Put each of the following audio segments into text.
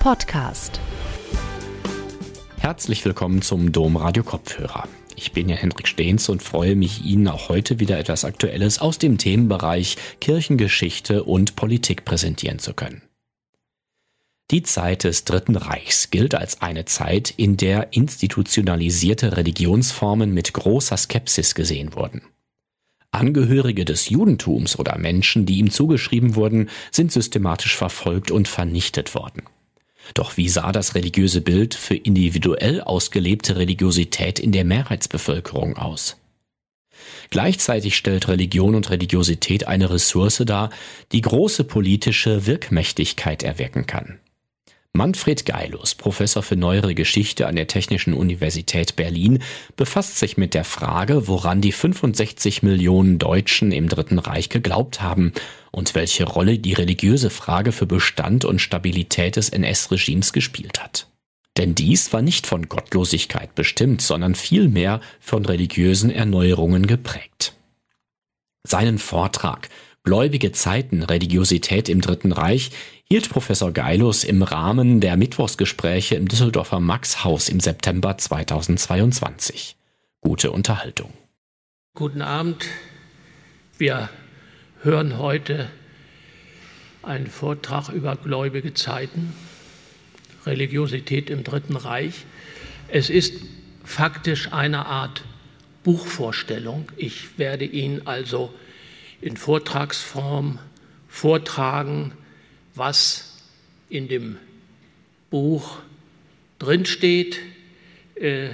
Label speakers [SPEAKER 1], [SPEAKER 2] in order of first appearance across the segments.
[SPEAKER 1] Podcast.
[SPEAKER 2] Herzlich willkommen zum Domradio Kopfhörer. Ich bin ja Hendrik Stehns und freue mich, Ihnen auch heute wieder etwas Aktuelles aus dem Themenbereich Kirchengeschichte und Politik präsentieren zu können. Die Zeit des Dritten Reichs gilt als eine Zeit, in der institutionalisierte Religionsformen mit großer Skepsis gesehen wurden. Angehörige des Judentums oder Menschen, die ihm zugeschrieben wurden, sind systematisch verfolgt und vernichtet worden. Doch wie sah das religiöse Bild für individuell ausgelebte Religiosität in der Mehrheitsbevölkerung aus? Gleichzeitig stellt Religion und Religiosität eine Ressource dar, die große politische Wirkmächtigkeit erwecken kann. Manfred Geilus, Professor für Neuere Geschichte an der Technischen Universität Berlin, befasst sich mit der Frage, woran die 65 Millionen Deutschen im Dritten Reich geglaubt haben und welche Rolle die religiöse Frage für Bestand und Stabilität des NS-Regimes gespielt hat. Denn dies war nicht von Gottlosigkeit bestimmt, sondern vielmehr von religiösen Erneuerungen geprägt. Seinen Vortrag Gläubige Zeiten, Religiosität im Dritten Reich hielt Professor Geilus im Rahmen der Mittwochsgespräche im Düsseldorfer Maxhaus im September 2022. Gute Unterhaltung.
[SPEAKER 3] Guten Abend. Wir hören heute einen Vortrag über gläubige Zeiten, Religiosität im Dritten Reich. Es ist faktisch eine Art Buchvorstellung. Ich werde Ihnen also in Vortragsform vortragen, was in dem Buch drinsteht. Äh,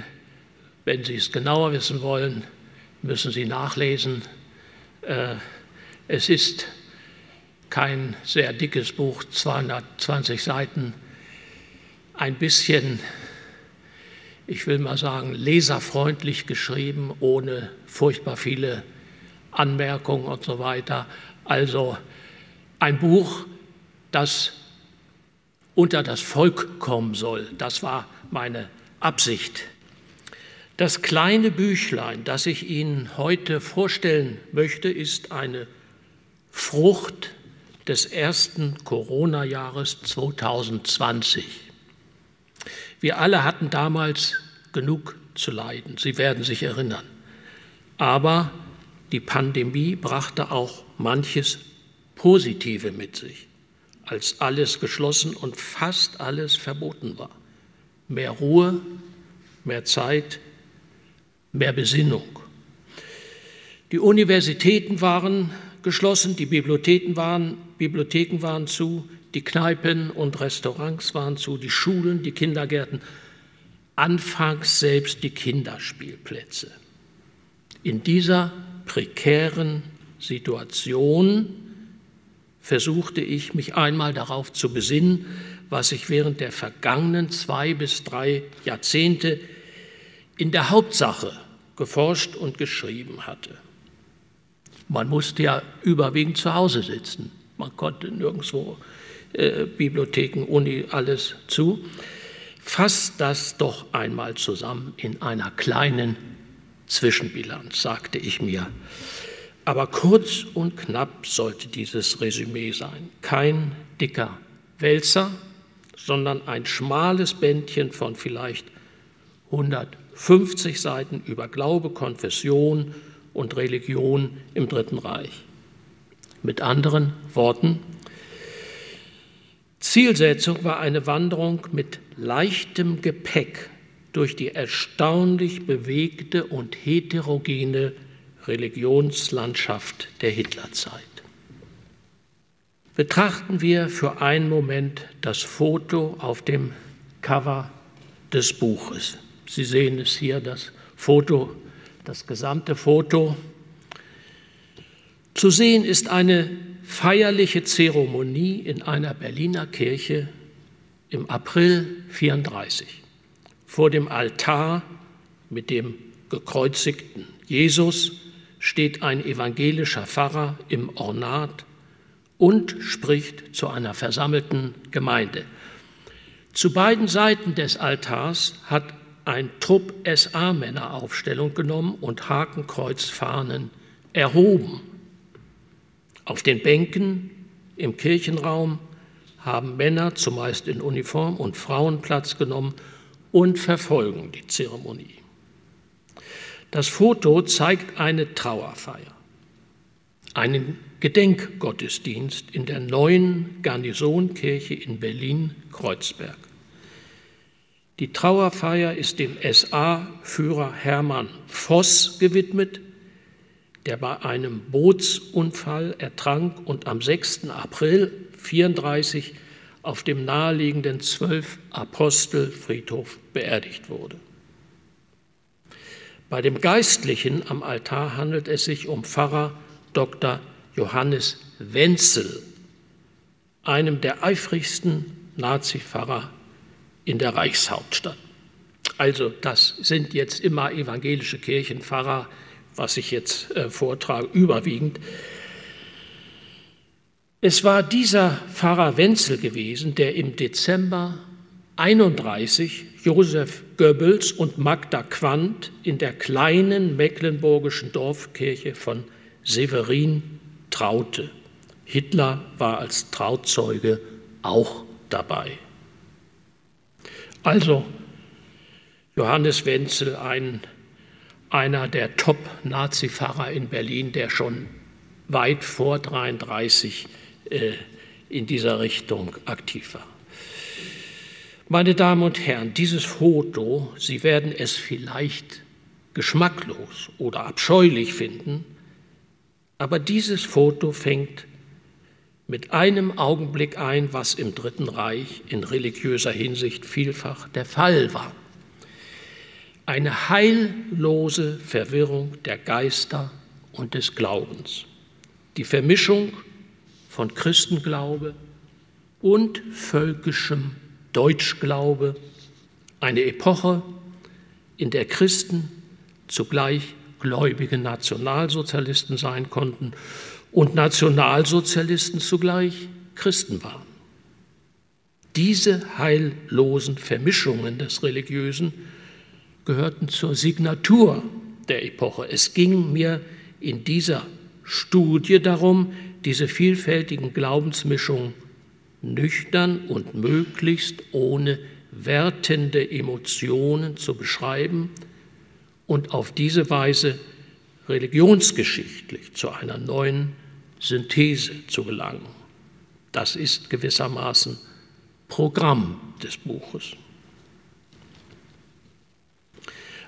[SPEAKER 3] wenn Sie es genauer wissen wollen, müssen Sie nachlesen. Äh, es ist kein sehr dickes Buch, 220 Seiten, ein bisschen, ich will mal sagen, leserfreundlich geschrieben, ohne furchtbar viele Anmerkungen und so weiter. Also ein Buch, das unter das Volk kommen soll. Das war meine Absicht. Das kleine Büchlein, das ich Ihnen heute vorstellen möchte, ist eine Frucht des ersten Corona-Jahres 2020. Wir alle hatten damals genug zu leiden, Sie werden sich erinnern. Aber die Pandemie brachte auch manches Positive mit sich als alles geschlossen und fast alles verboten war. Mehr Ruhe, mehr Zeit, mehr Besinnung. Die Universitäten waren geschlossen, die Bibliotheken waren, Bibliotheken waren zu, die Kneipen und Restaurants waren zu, die Schulen, die Kindergärten, anfangs selbst die Kinderspielplätze. In dieser prekären Situation versuchte ich, mich einmal darauf zu besinnen, was ich während der vergangenen zwei bis drei Jahrzehnte in der Hauptsache geforscht und geschrieben hatte. Man musste ja überwiegend zu Hause sitzen. Man konnte nirgendwo äh, Bibliotheken, Uni, alles zu. Fasst das doch einmal zusammen in einer kleinen Zwischenbilanz, sagte ich mir. Aber kurz und knapp sollte dieses Resümee sein. Kein dicker Wälzer, sondern ein schmales Bändchen von vielleicht 150 Seiten über Glaube, Konfession und Religion im Dritten Reich. Mit anderen Worten, Zielsetzung war eine Wanderung mit leichtem Gepäck durch die erstaunlich bewegte und heterogene Religionslandschaft der Hitlerzeit. Betrachten wir für einen Moment das Foto auf dem Cover des Buches. Sie sehen es hier, das Foto, das gesamte Foto. Zu sehen ist eine feierliche Zeremonie in einer Berliner Kirche im April 34 vor dem Altar mit dem gekreuzigten Jesus steht ein evangelischer Pfarrer im Ornat und spricht zu einer versammelten Gemeinde. Zu beiden Seiten des Altars hat ein Trupp SA-Männer Aufstellung genommen und Hakenkreuzfahnen erhoben. Auf den Bänken im Kirchenraum haben Männer, zumeist in Uniform, und Frauen Platz genommen und verfolgen die Zeremonie. Das Foto zeigt eine Trauerfeier, einen Gedenkgottesdienst in der neuen Garnisonkirche in Berlin-Kreuzberg. Die Trauerfeier ist dem SA-Führer Hermann Voss gewidmet, der bei einem Bootsunfall ertrank und am 6. April 1934 auf dem naheliegenden Zwölf-Apostel-Friedhof beerdigt wurde. Bei dem Geistlichen am Altar handelt es sich um Pfarrer Dr. Johannes Wenzel, einem der eifrigsten Nazi-Pfarrer in der Reichshauptstadt. Also das sind jetzt immer evangelische Kirchenpfarrer, was ich jetzt äh, vortrage, überwiegend. Es war dieser Pfarrer Wenzel gewesen, der im Dezember 31 Josef Goebbels und Magda Quandt in der kleinen mecklenburgischen Dorfkirche von Severin traute. Hitler war als Trauzeuge auch dabei. Also Johannes Wenzel, ein, einer der Top-Nazi-Pfarrer in Berlin, der schon weit vor 1933 äh, in dieser Richtung aktiv war. Meine Damen und Herren, dieses Foto, Sie werden es vielleicht geschmacklos oder abscheulich finden, aber dieses Foto fängt mit einem Augenblick ein, was im Dritten Reich in religiöser Hinsicht vielfach der Fall war. Eine heillose Verwirrung der Geister und des Glaubens. Die Vermischung von Christenglaube und völkischem Deutschglaube, eine Epoche, in der Christen zugleich gläubige Nationalsozialisten sein konnten und Nationalsozialisten zugleich Christen waren. Diese heillosen Vermischungen des Religiösen gehörten zur Signatur der Epoche. Es ging mir in dieser Studie darum, diese vielfältigen Glaubensmischungen nüchtern und möglichst ohne wertende Emotionen zu beschreiben und auf diese Weise religionsgeschichtlich zu einer neuen Synthese zu gelangen. Das ist gewissermaßen Programm des Buches.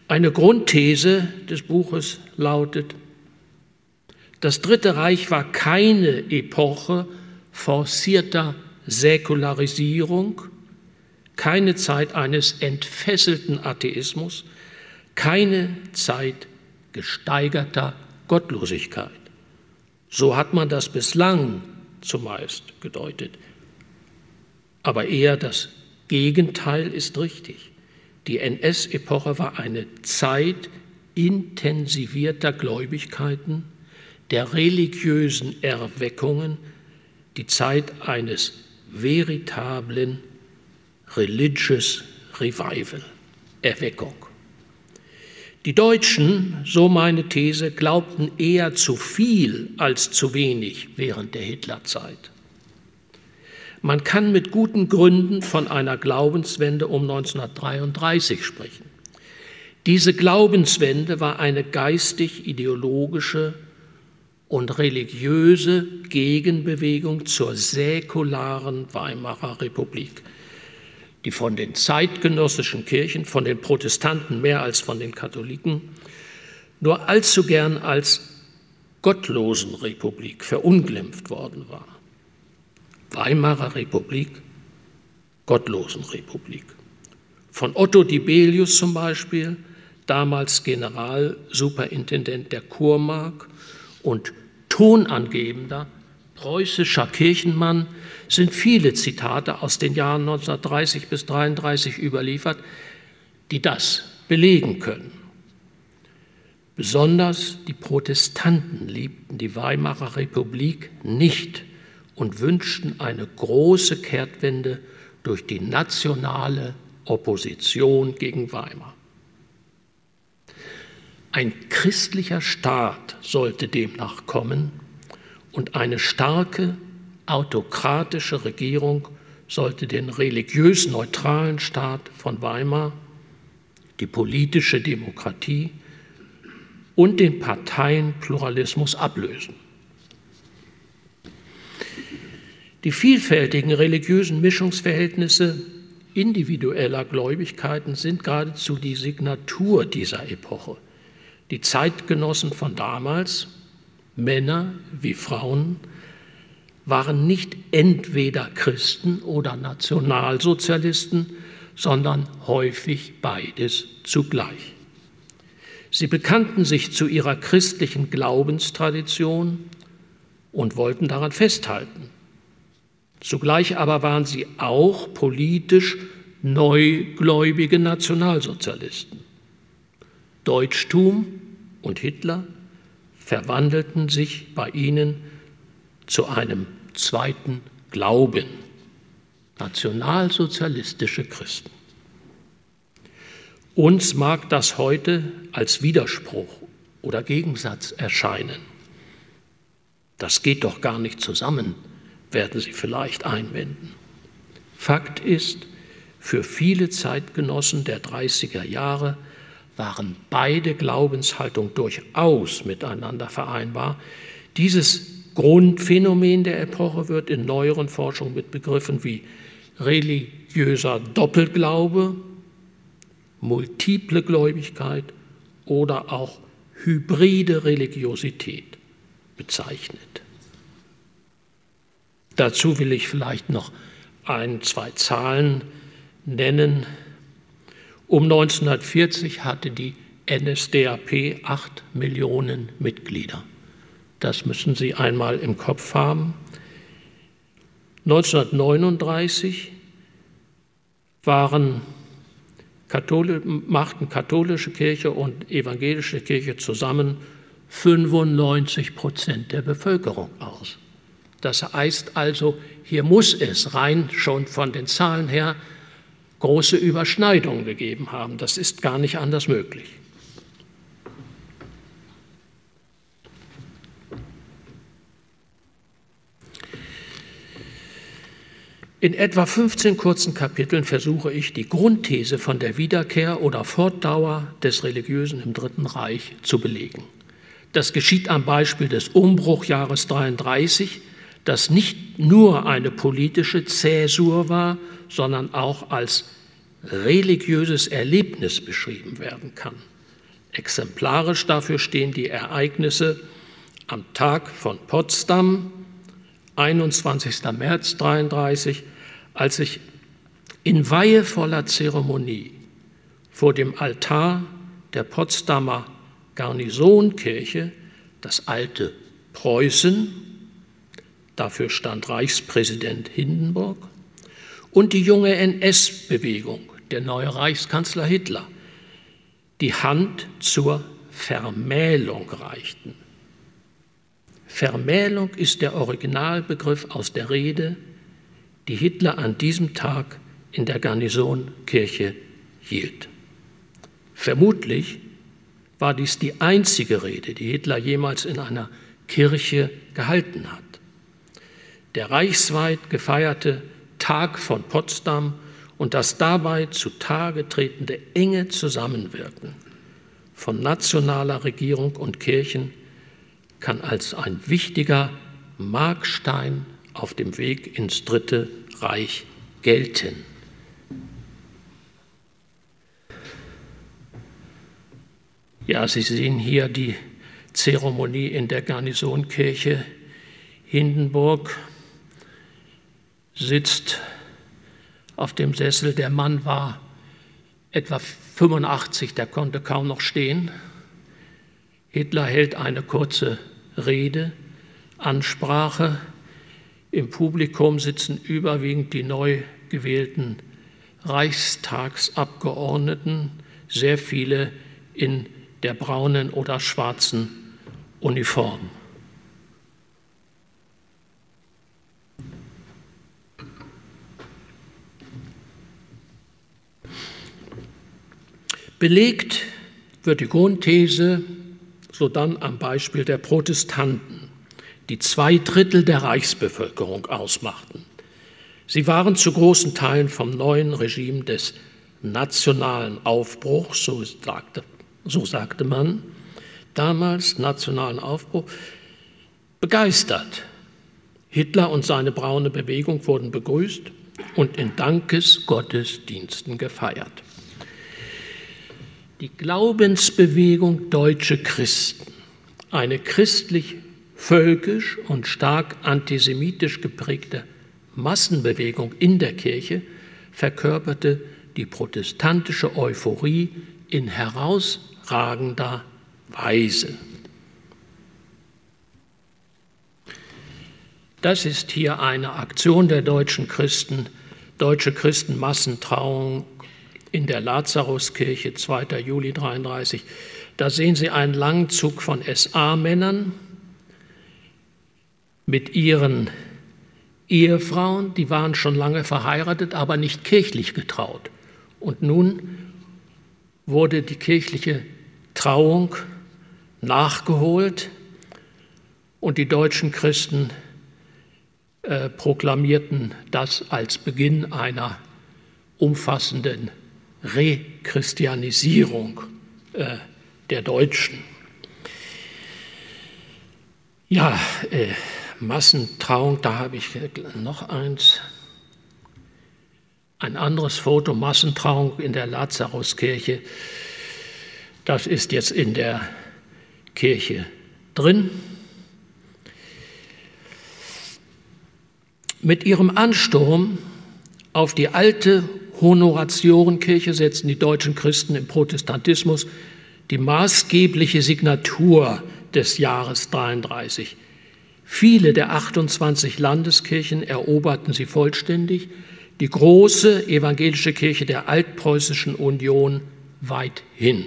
[SPEAKER 3] Eine Grundthese des Buches lautet, das Dritte Reich war keine Epoche forcierter Säkularisierung, keine Zeit eines entfesselten Atheismus, keine Zeit gesteigerter Gottlosigkeit. So hat man das bislang zumeist gedeutet. Aber eher das Gegenteil ist richtig. Die NS-Epoche war eine Zeit intensivierter Gläubigkeiten, der religiösen Erweckungen, die Zeit eines veritablen Religious Revival, Erweckung. Die Deutschen, so meine These, glaubten eher zu viel als zu wenig während der Hitlerzeit. Man kann mit guten Gründen von einer Glaubenswende um 1933 sprechen. Diese Glaubenswende war eine geistig-ideologische und religiöse Gegenbewegung zur säkularen Weimarer Republik die von den zeitgenössischen Kirchen, von den Protestanten mehr als von den Katholiken, nur allzu gern als Gottlosenrepublik verunglimpft worden war. Weimarer Republik, Gottlosenrepublik. Von Otto Dibelius zum Beispiel, damals Generalsuperintendent der Kurmark und tonangebender preußischer Kirchenmann sind viele Zitate aus den Jahren 1930 bis 1933 überliefert, die das belegen können. Besonders die Protestanten liebten die Weimarer Republik nicht und wünschten eine große Kehrtwende durch die nationale Opposition gegen Weimar. Ein christlicher Staat sollte demnach kommen, und eine starke autokratische Regierung sollte den religiös neutralen Staat von Weimar, die politische Demokratie und den Parteienpluralismus ablösen. Die vielfältigen religiösen Mischungsverhältnisse individueller Gläubigkeiten sind geradezu die Signatur dieser Epoche. Die Zeitgenossen von damals, Männer wie Frauen, waren nicht entweder Christen oder Nationalsozialisten, sondern häufig beides zugleich. Sie bekannten sich zu ihrer christlichen Glaubenstradition und wollten daran festhalten. Zugleich aber waren sie auch politisch neugläubige Nationalsozialisten. Deutschtum und Hitler verwandelten sich bei ihnen zu einem zweiten Glauben. Nationalsozialistische Christen. Uns mag das heute als Widerspruch oder Gegensatz erscheinen. Das geht doch gar nicht zusammen, werden Sie vielleicht einwenden. Fakt ist, für viele Zeitgenossen der 30er Jahre waren beide Glaubenshaltungen durchaus miteinander vereinbar. Dieses Grundphänomen der Epoche wird in neueren Forschungen mit Begriffen wie religiöser Doppelglaube, multiple Gläubigkeit oder auch hybride Religiosität bezeichnet. Dazu will ich vielleicht noch ein, zwei Zahlen nennen. Um 1940 hatte die NSDAP acht Millionen Mitglieder. Das müssen Sie einmal im Kopf haben. 1939 waren Kathol machten katholische Kirche und evangelische Kirche zusammen 95 Prozent der Bevölkerung aus. Das heißt also, hier muss es rein schon von den Zahlen her große Überschneidungen gegeben haben. Das ist gar nicht anders möglich. In etwa 15 kurzen Kapiteln versuche ich, die Grundthese von der Wiederkehr oder Fortdauer des Religiösen im Dritten Reich zu belegen. Das geschieht am Beispiel des Umbruchjahres 33, das nicht nur eine politische Zäsur war, sondern auch als religiöses Erlebnis beschrieben werden kann. Exemplarisch dafür stehen die Ereignisse am Tag von Potsdam, 21. März 33, als sich in weihevoller Zeremonie vor dem Altar der Potsdamer Garnisonkirche das alte Preußen, dafür stand Reichspräsident Hindenburg, und die junge NS-Bewegung, der neue Reichskanzler Hitler, die Hand zur Vermählung reichten. Vermählung ist der Originalbegriff aus der Rede, die Hitler an diesem Tag in der Garnisonkirche hielt. Vermutlich war dies die einzige Rede, die Hitler jemals in einer Kirche gehalten hat. Der reichsweit gefeierte Tag von Potsdam und das dabei zutage tretende enge Zusammenwirken von nationaler Regierung und Kirchen kann als ein wichtiger Markstein auf dem Weg ins Dritte Reich gelten. Ja, Sie sehen hier die Zeremonie in der Garnisonkirche Hindenburg sitzt auf dem Sessel. Der Mann war etwa 85, der konnte kaum noch stehen. Hitler hält eine kurze Rede, Ansprache. Im Publikum sitzen überwiegend die neu gewählten Reichstagsabgeordneten, sehr viele in der braunen oder schwarzen Uniform. Belegt wird die Grundthese sodann am Beispiel der Protestanten die zwei Drittel der Reichsbevölkerung ausmachten. Sie waren zu großen Teilen vom neuen Regime des nationalen Aufbruchs, so sagte, so sagte man, damals nationalen Aufbruch, begeistert. Hitler und seine braune Bewegung wurden begrüßt und in Dankesgottesdiensten gefeiert. Die Glaubensbewegung Deutsche Christen, eine christlich, völkisch und stark antisemitisch geprägte Massenbewegung in der Kirche verkörperte die protestantische Euphorie in herausragender Weise. Das ist hier eine Aktion der deutschen Christen, deutsche Christenmassentrauung in der Lazaruskirche, 2. Juli 33. Da sehen Sie einen langen Zug von SA-Männern mit ihren Ehefrauen, die waren schon lange verheiratet, aber nicht kirchlich getraut. Und nun wurde die kirchliche Trauung nachgeholt und die deutschen Christen äh, proklamierten das als Beginn einer umfassenden Rechristianisierung äh, der Deutschen. Ja, äh, Massentrauung, da habe ich noch eins. Ein anderes Foto, Massentrauung in der Lazaruskirche. Das ist jetzt in der Kirche drin. Mit ihrem Ansturm auf die alte Honoratiorenkirche setzten die deutschen Christen im Protestantismus die maßgebliche Signatur des Jahres 33 Viele der 28 Landeskirchen eroberten sie vollständig, die große evangelische Kirche der Altpreußischen Union weithin.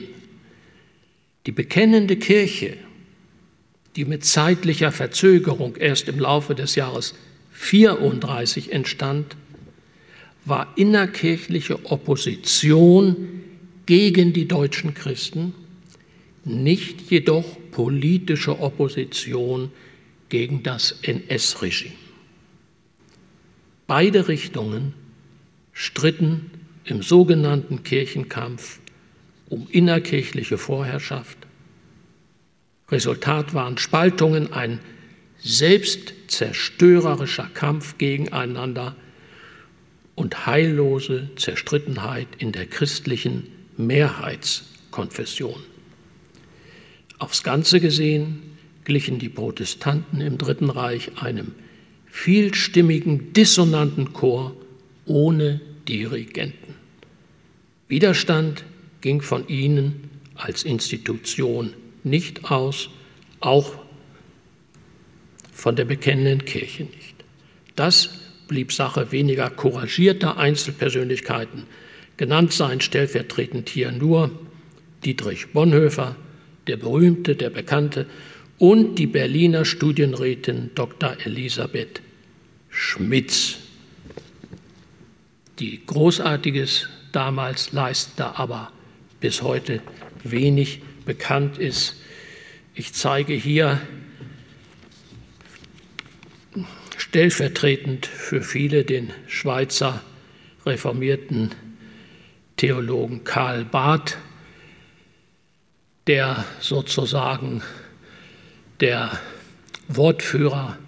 [SPEAKER 3] Die bekennende Kirche, die mit zeitlicher Verzögerung erst im Laufe des Jahres 34 entstand, war innerkirchliche Opposition gegen die deutschen Christen, nicht jedoch politische Opposition gegen das NS-Regime. Beide Richtungen stritten im sogenannten Kirchenkampf um innerkirchliche Vorherrschaft. Resultat waren Spaltungen, ein selbstzerstörerischer Kampf gegeneinander und heillose Zerstrittenheit in der christlichen Mehrheitskonfession. Aufs Ganze gesehen glichen die Protestanten im Dritten Reich einem vielstimmigen, dissonanten Chor ohne Dirigenten. Widerstand ging von ihnen als Institution nicht aus, auch von der bekennenden Kirche nicht. Das blieb Sache weniger couragierter Einzelpersönlichkeiten. Genannt seien stellvertretend hier nur Dietrich Bonhoeffer, der berühmte, der bekannte und die Berliner Studienrätin Dr. Elisabeth Schmitz, die Großartiges damals leistete, aber bis heute wenig bekannt ist. Ich zeige hier stellvertretend für viele den Schweizer reformierten Theologen Karl Barth, der sozusagen der Wortführer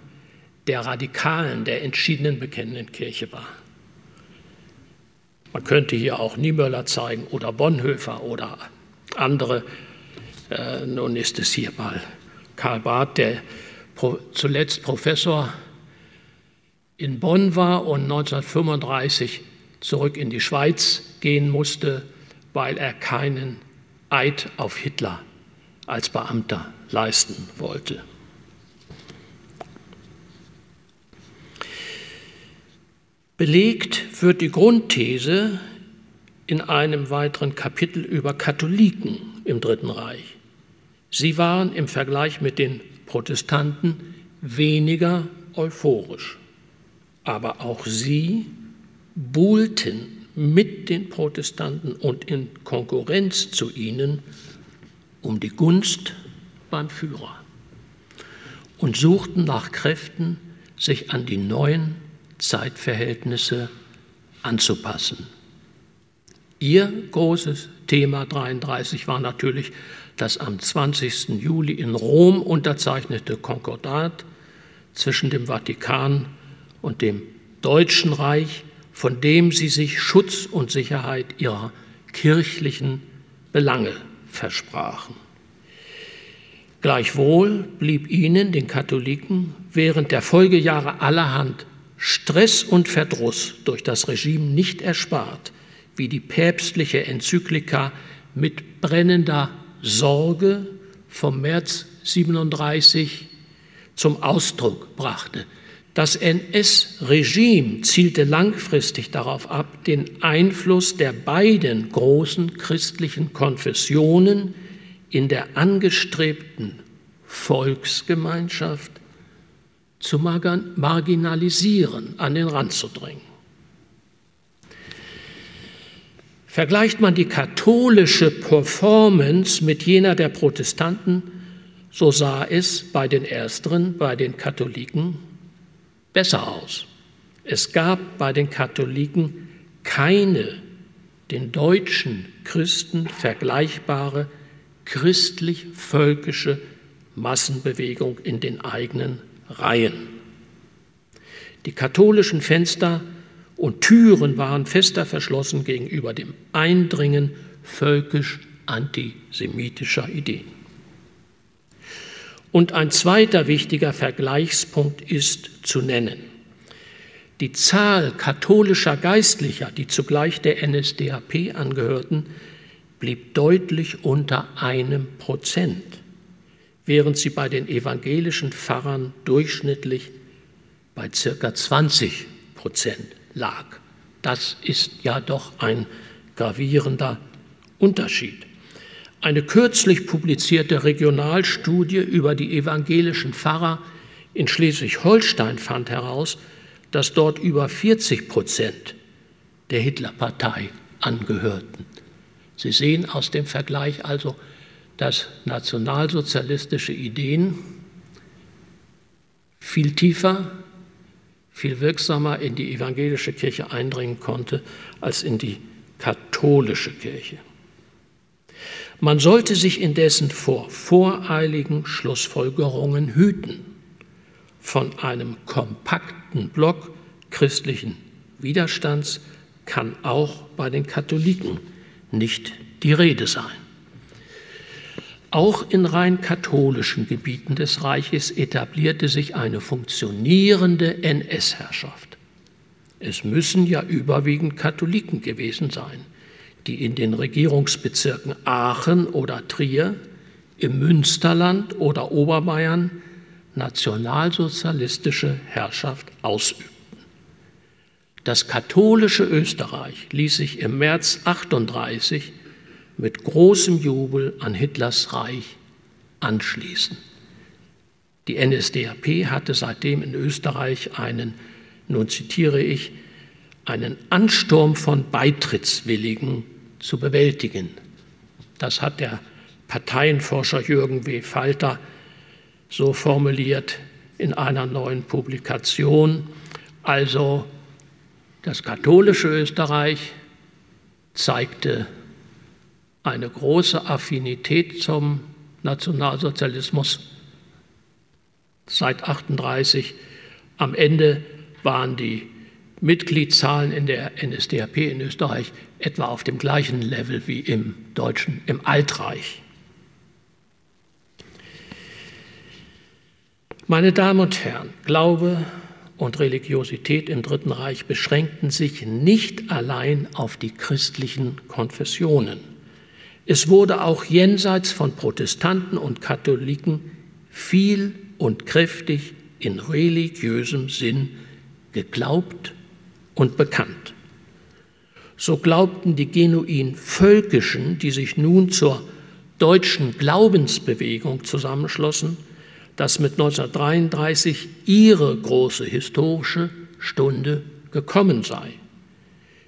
[SPEAKER 3] der radikalen, der entschiedenen bekennenden Kirche war. Man könnte hier auch Niemöller zeigen oder Bonhoeffer oder andere. Äh, nun ist es hier mal Karl Barth, der pro, zuletzt Professor in Bonn war und 1935 zurück in die Schweiz gehen musste, weil er keinen Eid auf Hitler als Beamter leisten wollte. Belegt wird die Grundthese in einem weiteren Kapitel über Katholiken im Dritten Reich. Sie waren im Vergleich mit den Protestanten weniger euphorisch, aber auch sie buhlten mit den Protestanten und in Konkurrenz zu ihnen um die Gunst beim Führer und suchten nach Kräften, sich an die neuen Zeitverhältnisse anzupassen. Ihr großes Thema 33 war natürlich das am 20. Juli in Rom unterzeichnete Konkordat zwischen dem Vatikan und dem Deutschen Reich, von dem sie sich Schutz und Sicherheit ihrer kirchlichen Belange versprachen. Gleichwohl blieb ihnen, den Katholiken, während der Folgejahre allerhand Stress und Verdruss durch das Regime nicht erspart, wie die päpstliche Enzyklika mit brennender Sorge vom März 37 zum Ausdruck brachte. Das NS-Regime zielte langfristig darauf ab, den Einfluss der beiden großen christlichen Konfessionen in der angestrebten Volksgemeinschaft zu marginalisieren, an den Rand zu drängen. Vergleicht man die katholische Performance mit jener der Protestanten, so sah es bei den Ersteren, bei den Katholiken, besser aus. Es gab bei den Katholiken keine den deutschen Christen vergleichbare christlich-völkische Massenbewegung in den eigenen Reihen. Die katholischen Fenster und Türen waren fester verschlossen gegenüber dem Eindringen völkisch-antisemitischer Ideen. Und ein zweiter wichtiger Vergleichspunkt ist zu nennen. Die Zahl katholischer Geistlicher, die zugleich der NSDAP angehörten, blieb deutlich unter einem Prozent, während sie bei den evangelischen Pfarrern durchschnittlich bei circa 20 Prozent lag. Das ist ja doch ein gravierender Unterschied. Eine kürzlich publizierte Regionalstudie über die evangelischen Pfarrer in Schleswig-Holstein fand heraus, dass dort über 40 Prozent der Hitlerpartei angehörten. Sie sehen aus dem Vergleich also, dass nationalsozialistische Ideen viel tiefer viel wirksamer in die evangelische Kirche eindringen konnte als in die katholische Kirche. Man sollte sich indessen vor voreiligen Schlussfolgerungen hüten. Von einem kompakten Block christlichen Widerstands kann auch bei den Katholiken nicht die Rede sein. Auch in rein katholischen Gebieten des Reiches etablierte sich eine funktionierende NS-Herrschaft. Es müssen ja überwiegend Katholiken gewesen sein, die in den Regierungsbezirken Aachen oder Trier, im Münsterland oder Oberbayern nationalsozialistische Herrschaft ausübten. Das katholische Österreich ließ sich im März 38 mit großem Jubel an Hitlers Reich anschließen. Die NSDAP hatte seitdem in Österreich einen, nun zitiere ich, einen Ansturm von Beitrittswilligen zu bewältigen. Das hat der Parteienforscher Jürgen W. Falter so formuliert in einer neuen Publikation. Also das katholische Österreich zeigte eine große Affinität zum Nationalsozialismus seit 1938. Am Ende waren die Mitgliedszahlen in der NSDAP in Österreich etwa auf dem gleichen Level wie im deutschen, im Altreich. Meine Damen und Herren, Glaube und Religiosität im Dritten Reich beschränkten sich nicht allein auf die christlichen Konfessionen. Es wurde auch jenseits von Protestanten und Katholiken viel und kräftig in religiösem Sinn geglaubt und bekannt. So glaubten die genuin Völkischen, die sich nun zur deutschen Glaubensbewegung zusammenschlossen, dass mit 1933 ihre große historische Stunde gekommen sei.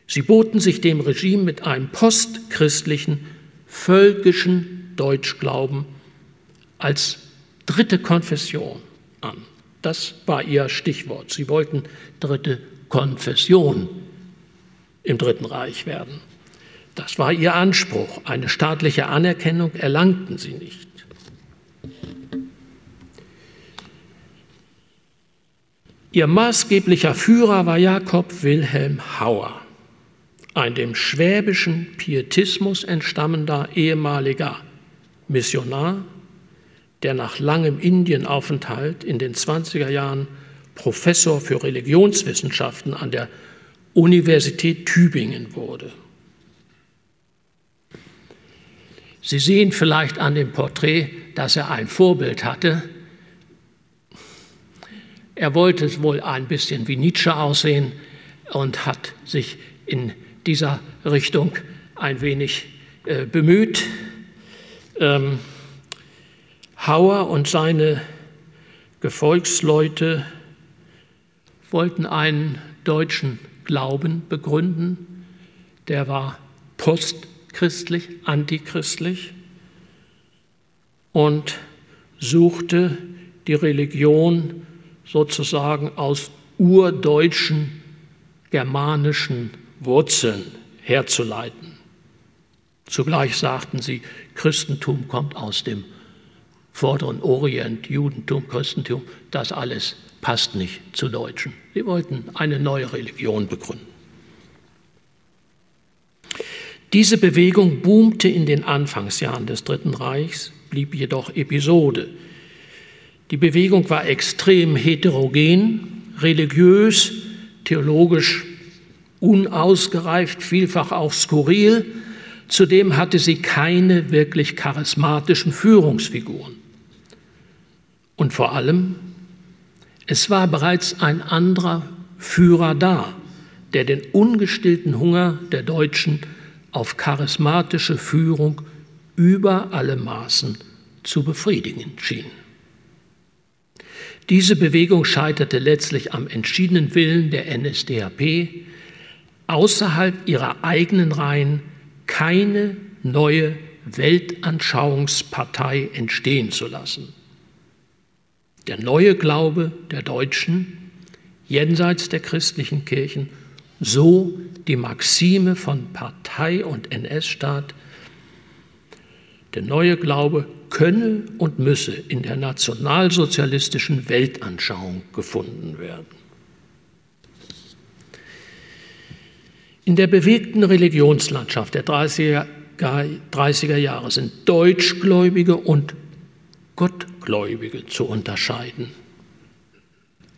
[SPEAKER 3] Sie boten sich dem Regime mit einem postchristlichen völkischen Deutschglauben als dritte Konfession an. Das war ihr Stichwort. Sie wollten dritte Konfession im Dritten Reich werden. Das war ihr Anspruch. Eine staatliche Anerkennung erlangten sie nicht. Ihr maßgeblicher Führer war Jakob Wilhelm Hauer, ein dem schwäbischen Pietismus entstammender ehemaliger Missionar, der nach langem Indienaufenthalt in den 20er Jahren Professor für Religionswissenschaften an der Universität Tübingen wurde. Sie sehen vielleicht an dem Porträt, dass er ein Vorbild hatte. Er wollte wohl ein bisschen wie Nietzsche aussehen und hat sich in dieser Richtung ein wenig äh, bemüht. Ähm, Hauer und seine Gefolgsleute wollten einen deutschen Glauben begründen, der war postchristlich, antichristlich und suchte die Religion sozusagen aus urdeutschen, germanischen Wurzeln herzuleiten. Zugleich sagten sie, Christentum kommt aus dem vorderen Orient, Judentum, Christentum, das alles passt nicht zu Deutschen. Sie wollten eine neue Religion begründen. Diese Bewegung boomte in den Anfangsjahren des Dritten Reichs, blieb jedoch Episode. Die Bewegung war extrem heterogen, religiös, theologisch unausgereift, vielfach auch skurril. Zudem hatte sie keine wirklich charismatischen Führungsfiguren. Und vor allem, es war bereits ein anderer Führer da, der den ungestillten Hunger der Deutschen auf charismatische Führung über alle Maßen zu befriedigen schien. Diese Bewegung scheiterte letztlich am entschiedenen Willen der NSDAP, außerhalb ihrer eigenen Reihen keine neue Weltanschauungspartei entstehen zu lassen. Der neue Glaube der Deutschen jenseits der christlichen Kirchen, so die Maxime von Partei und NS-Staat, der neue Glaube könne und müsse in der nationalsozialistischen Weltanschauung gefunden werden. In der bewegten Religionslandschaft der 30er, 30er Jahre sind Deutschgläubige und Gottgläubige zu unterscheiden.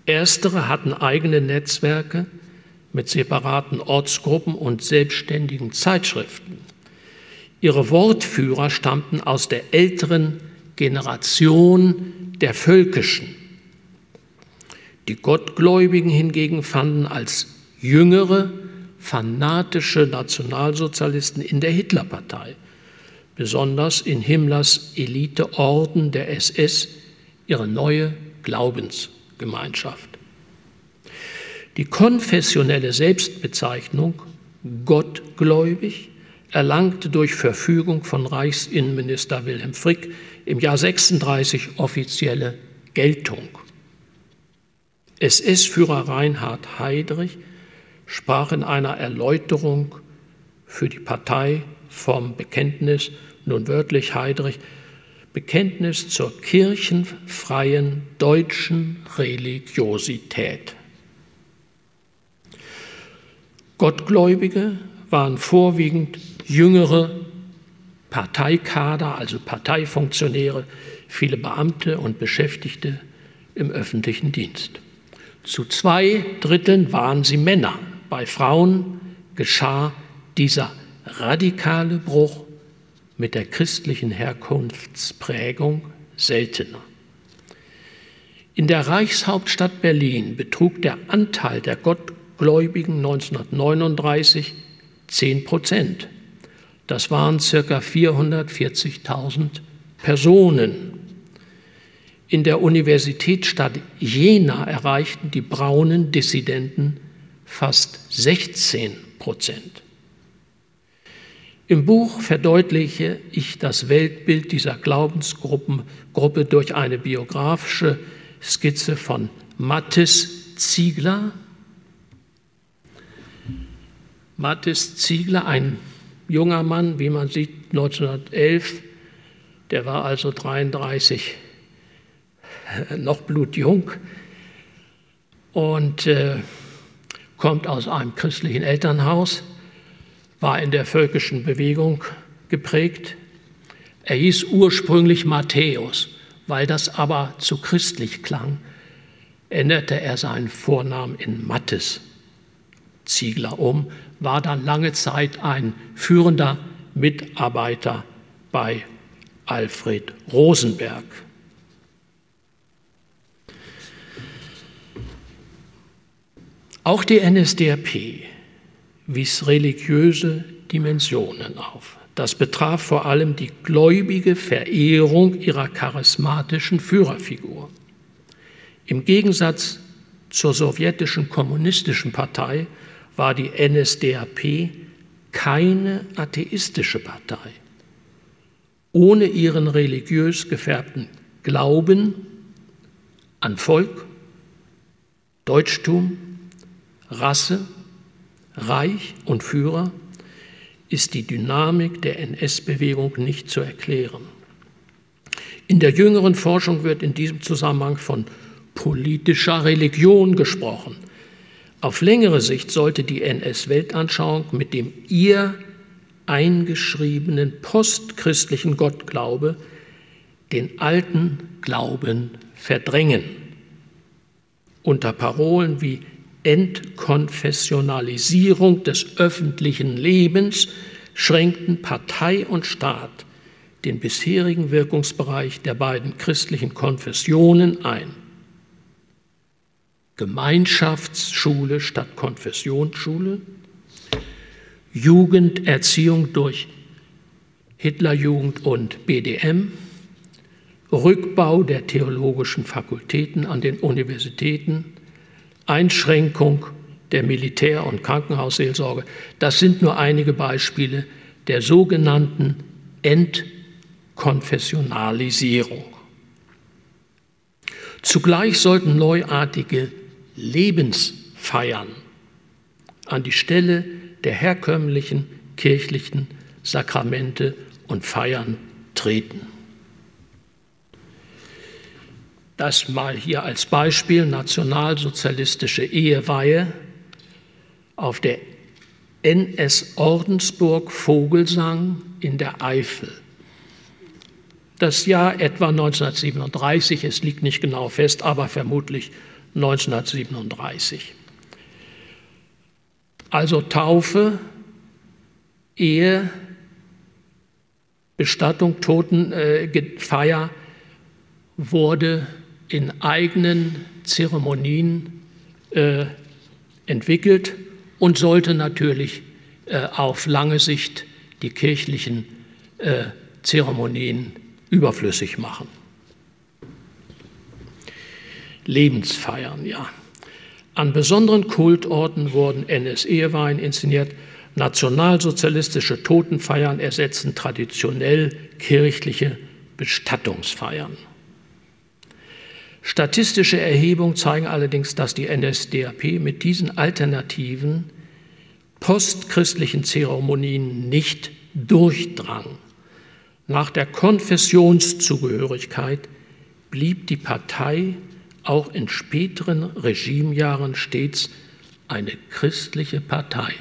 [SPEAKER 3] Erstere hatten eigene Netzwerke mit separaten Ortsgruppen und selbstständigen Zeitschriften. Ihre Wortführer stammten aus der älteren Generation der Völkischen. Die Gottgläubigen hingegen fanden als jüngere, fanatische Nationalsozialisten in der Hitlerpartei besonders in Himmlers Eliteorden der SS, ihre neue Glaubensgemeinschaft. Die konfessionelle Selbstbezeichnung gottgläubig erlangte durch Verfügung von Reichsinnenminister Wilhelm Frick im Jahr 36 offizielle Geltung. SS-Führer Reinhard Heydrich sprach in einer Erläuterung für die Partei vom Bekenntnis nun wörtlich Heidrich, Bekenntnis zur kirchenfreien deutschen Religiosität. Gottgläubige waren vorwiegend jüngere Parteikader, also Parteifunktionäre, viele Beamte und Beschäftigte im öffentlichen Dienst. Zu zwei Dritteln waren sie Männer. Bei Frauen geschah dieser radikale Bruch mit der christlichen Herkunftsprägung seltener. In der Reichshauptstadt Berlin betrug der Anteil der Gottgläubigen 1939 10 Prozent. Das waren circa 440.000 Personen. In der Universitätsstadt Jena erreichten die braunen Dissidenten fast 16 Prozent. Im Buch verdeutliche ich das Weltbild dieser Glaubensgruppe durch eine biografische Skizze von Mathis Ziegler, Mathis Ziegler, ein junger Mann, wie man sieht, 1911, der war also 33, noch blutjung und äh, kommt aus einem christlichen Elternhaus, war in der völkischen Bewegung geprägt. Er hieß ursprünglich Matthäus, weil das aber zu christlich klang, änderte er seinen Vornamen in Mattes Ziegler um, war dann lange Zeit ein führender Mitarbeiter bei Alfred Rosenberg. Auch die NSDAP wies religiöse Dimensionen auf. Das betraf vor allem die gläubige Verehrung ihrer charismatischen Führerfigur. Im Gegensatz zur sowjetischen kommunistischen Partei war die NSDAP keine atheistische Partei. Ohne ihren religiös gefärbten Glauben an Volk, Deutschtum, Rasse, Reich und Führer ist die Dynamik der NS-Bewegung nicht zu erklären. In der jüngeren Forschung wird in diesem Zusammenhang von politischer Religion gesprochen. Auf längere Sicht sollte die NS-Weltanschauung mit dem ihr eingeschriebenen postchristlichen Gottglaube den alten Glauben verdrängen. Unter Parolen wie Entkonfessionalisierung des öffentlichen Lebens schränkten Partei und Staat den bisherigen Wirkungsbereich der beiden christlichen Konfessionen ein. Gemeinschaftsschule statt Konfessionsschule, Jugenderziehung durch Hitlerjugend und BDM, Rückbau der theologischen Fakultäten an den Universitäten, Einschränkung der Militär- und Krankenhausseelsorge. Das sind nur einige Beispiele der sogenannten Entkonfessionalisierung. Zugleich sollten neuartige Lebensfeiern an die Stelle der herkömmlichen kirchlichen Sakramente und Feiern treten. Das mal hier als Beispiel nationalsozialistische Eheweihe auf der NS Ordensburg Vogelsang in der Eifel. Das Jahr etwa 1937, es liegt nicht genau fest, aber vermutlich 1937. Also Taufe, Ehe, Bestattung, Totenfeier äh, wurde in eigenen Zeremonien äh, entwickelt und sollte natürlich äh, auf lange Sicht die kirchlichen äh, Zeremonien überflüssig machen. Lebensfeiern, ja. An besonderen Kultorten wurden NS-Eheweihen inszeniert, nationalsozialistische Totenfeiern ersetzen traditionell kirchliche Bestattungsfeiern. Statistische Erhebungen zeigen allerdings, dass die NSDAP mit diesen alternativen postchristlichen Zeremonien nicht durchdrang. Nach der Konfessionszugehörigkeit blieb die Partei auch in späteren Regimejahren stets eine christliche Partei.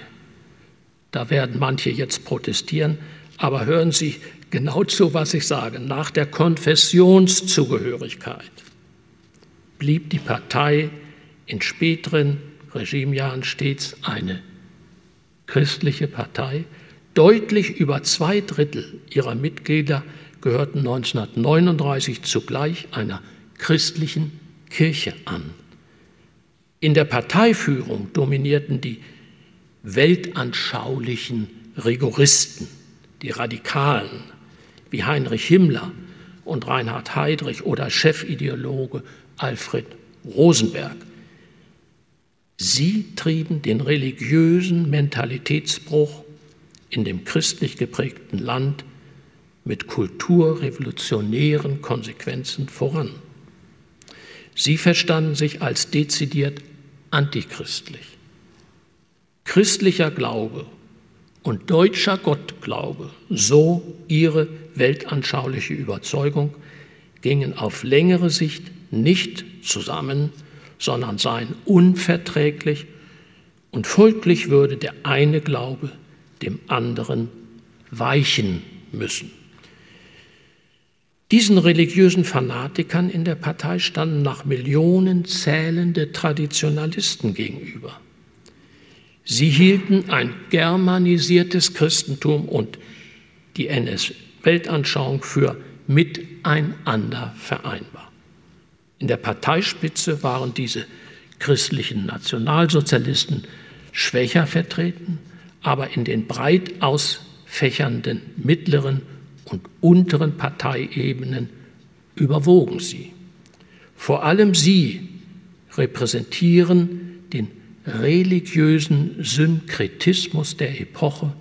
[SPEAKER 3] Da werden manche jetzt protestieren, aber hören Sie genau zu, was ich sage. Nach der Konfessionszugehörigkeit blieb die Partei in späteren Regimejahren stets eine christliche Partei. Deutlich über zwei Drittel ihrer Mitglieder gehörten 1939 zugleich einer christlichen Kirche an. In der Parteiführung dominierten die weltanschaulichen Rigoristen, die Radikalen wie Heinrich Himmler und Reinhard Heydrich oder Chefideologe Alfred Rosenberg. Sie trieben den religiösen Mentalitätsbruch in dem christlich geprägten Land mit kulturrevolutionären Konsequenzen voran. Sie verstanden sich als dezidiert antichristlich. christlicher Glaube und deutscher Gottglaube, so ihre weltanschauliche Überzeugung, gingen auf längere Sicht nicht zusammen, sondern seien unverträglich und folglich würde der eine Glaube dem anderen weichen müssen. Diesen religiösen Fanatikern in der Partei standen nach Millionen zählende Traditionalisten gegenüber. Sie hielten ein germanisiertes Christentum und die NS-Weltanschauung für miteinander vereinbar. In der Parteispitze waren diese christlichen Nationalsozialisten schwächer vertreten, aber in den breit ausfächernden mittleren und unteren Parteiebenen überwogen sie. Vor allem sie repräsentieren den religiösen Synkretismus der Epoche,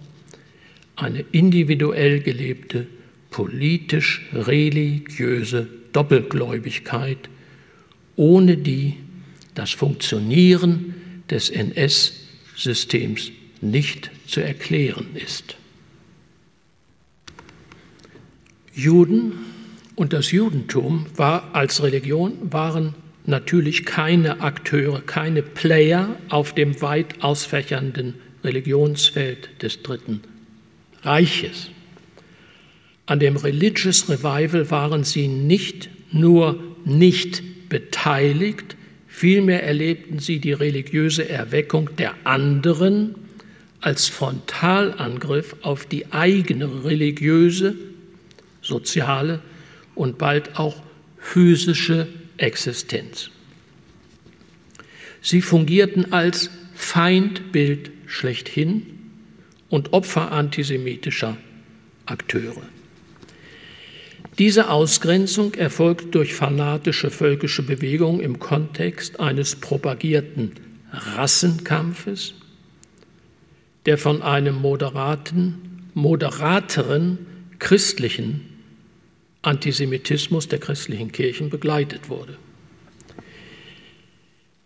[SPEAKER 3] eine individuell gelebte politisch-religiöse Doppelgläubigkeit, ohne die das Funktionieren des NS-Systems nicht zu erklären ist. Juden und das Judentum war als Religion waren natürlich keine Akteure, keine Player auf dem weit ausfächernden Religionsfeld des Dritten Reiches. An dem Religious Revival waren sie nicht nur nicht beteiligt, vielmehr erlebten sie die religiöse Erweckung der anderen als Frontalangriff auf die eigene religiöse, soziale und bald auch physische Existenz. Sie fungierten als Feindbild schlechthin und Opfer antisemitischer Akteure. Diese Ausgrenzung erfolgt durch fanatische völkische Bewegungen im Kontext eines propagierten Rassenkampfes, der von einem moderaten, moderateren christlichen Antisemitismus der christlichen Kirchen begleitet wurde.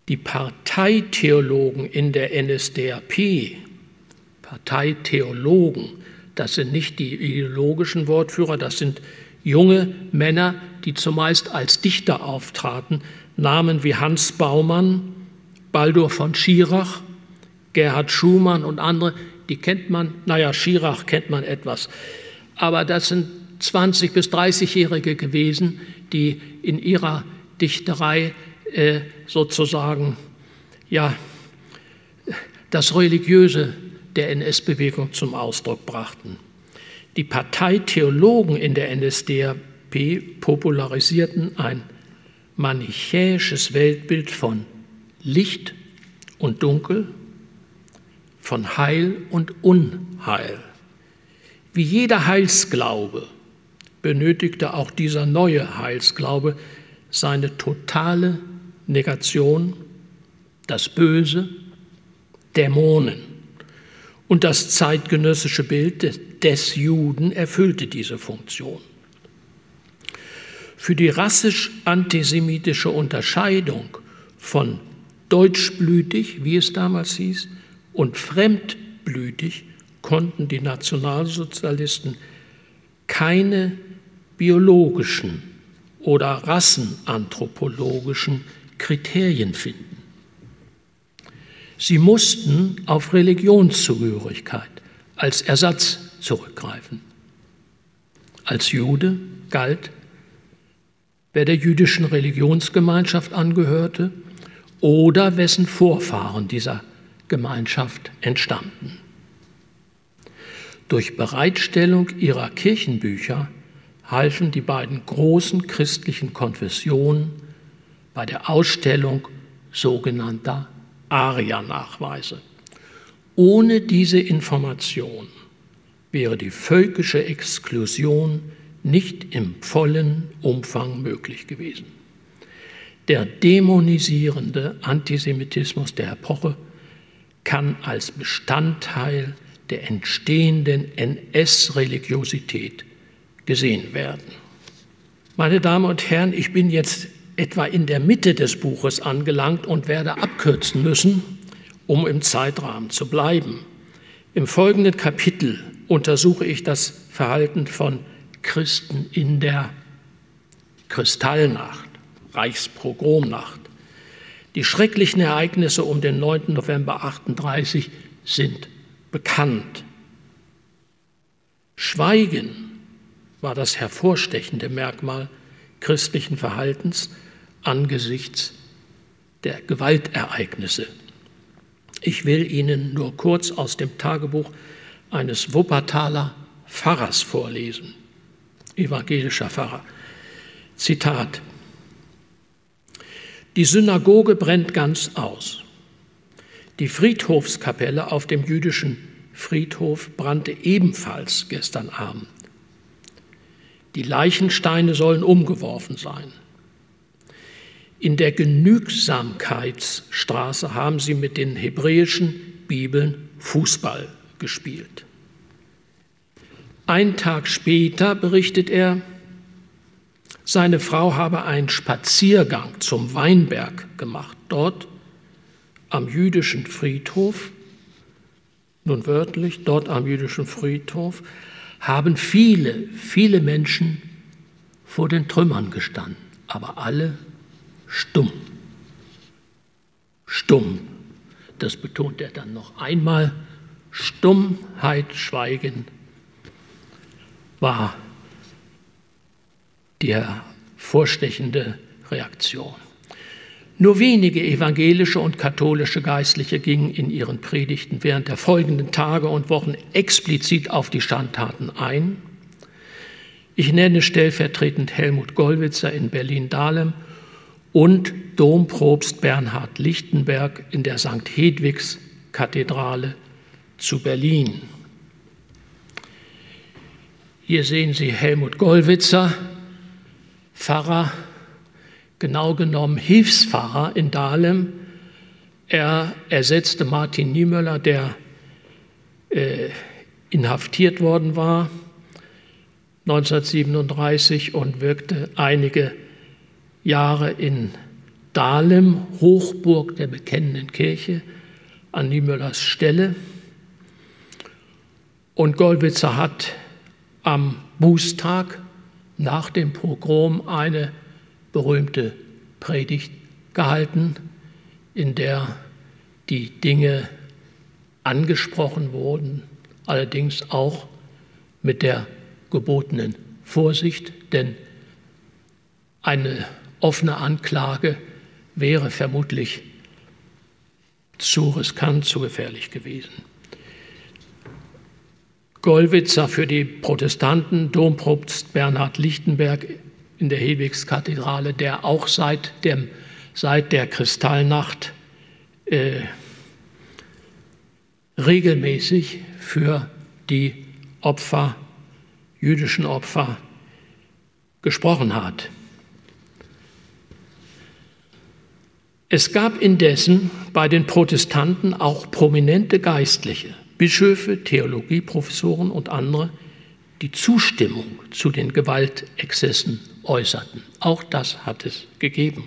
[SPEAKER 3] Die Parteitheologen in der NSDAP, Parteitheologen, das sind nicht die ideologischen Wortführer, das sind junge Männer, die zumeist als Dichter auftraten, Namen wie Hans Baumann, Baldur von Schirach, Gerhard Schumann und andere, die kennt man, naja, Schirach kennt man etwas, aber das sind 20- bis 30-Jährige gewesen, die in ihrer Dichterei äh, sozusagen ja, das Religiöse der NS-Bewegung zum Ausdruck brachten. Die Parteitheologen in der NSDAP popularisierten ein manichäisches Weltbild von Licht und Dunkel, von Heil und Unheil. Wie jeder Heilsglaube benötigte auch dieser neue Heilsglaube seine totale Negation, das Böse, Dämonen. Und das zeitgenössische Bild des Juden erfüllte diese Funktion. Für die rassisch-antisemitische Unterscheidung von deutschblütig, wie es damals hieß, und fremdblütig konnten die Nationalsozialisten keine biologischen oder rassenanthropologischen Kriterien finden. Sie mussten auf Religionszugehörigkeit als Ersatz zurückgreifen. Als Jude galt, wer der jüdischen Religionsgemeinschaft angehörte oder wessen Vorfahren dieser Gemeinschaft entstammten. Durch Bereitstellung ihrer Kirchenbücher halfen die beiden großen christlichen Konfessionen bei der Ausstellung sogenannter Aria-Nachweise. Ohne diese Information wäre die völkische Exklusion nicht im vollen Umfang möglich gewesen. Der dämonisierende Antisemitismus der Epoche kann als Bestandteil der entstehenden NS-Religiosität gesehen werden. Meine Damen und Herren, ich bin jetzt etwa in der Mitte des Buches angelangt und werde abkürzen müssen, um im Zeitrahmen zu bleiben. Im folgenden Kapitel untersuche ich das Verhalten von Christen in der Kristallnacht, Reichspogromnacht. Die schrecklichen Ereignisse um den 9. November 38 sind bekannt. Schweigen war das hervorstechende Merkmal christlichen Verhaltens angesichts der Gewaltereignisse. Ich will Ihnen nur kurz aus dem Tagebuch eines Wuppertaler Pfarrers vorlesen, evangelischer Pfarrer. Zitat. Die Synagoge brennt ganz aus. Die Friedhofskapelle auf dem jüdischen Friedhof brannte ebenfalls gestern Abend. Die Leichensteine sollen umgeworfen sein. In der Genügsamkeitsstraße haben sie mit den hebräischen Bibeln Fußball gespielt. Ein Tag später berichtet er, seine Frau habe einen Spaziergang zum Weinberg gemacht. Dort am jüdischen Friedhof, nun wörtlich, dort am jüdischen Friedhof, haben viele, viele Menschen vor den Trümmern gestanden, aber alle stumm. Stumm. Das betont er dann noch einmal. Stummheit, Schweigen war die vorstechende Reaktion. Nur wenige evangelische und katholische Geistliche gingen in ihren Predigten während der folgenden Tage und Wochen explizit auf die Schandtaten ein. Ich nenne stellvertretend Helmut Gollwitzer in Berlin-Dahlem und Dompropst Bernhard Lichtenberg in der St. Hedwigs Kathedrale zu Berlin. Hier sehen Sie Helmut Gollwitzer, Pfarrer, genau genommen Hilfspfarrer in Dahlem. Er ersetzte Martin Niemöller, der äh, inhaftiert worden war 1937 und wirkte einige Jahre in Dahlem, Hochburg der bekennenden Kirche, an Niemöllers Stelle. Und Gollwitzer hat am Bußtag nach dem Pogrom eine berühmte Predigt gehalten, in der die Dinge angesprochen wurden, allerdings auch mit der gebotenen Vorsicht, denn eine offene Anklage wäre vermutlich zu riskant, zu gefährlich gewesen. Gollwitzer für die Protestanten, Dompropst Bernhard Lichtenberg in der Hedwigskathedrale, der auch seit, dem, seit der Kristallnacht äh, regelmäßig für die Opfer, jüdischen Opfer, gesprochen hat. Es gab indessen bei den Protestanten auch prominente Geistliche, Bischöfe, Theologieprofessoren und andere, die Zustimmung zu den Gewaltexzessen äußerten. Auch das hat es gegeben.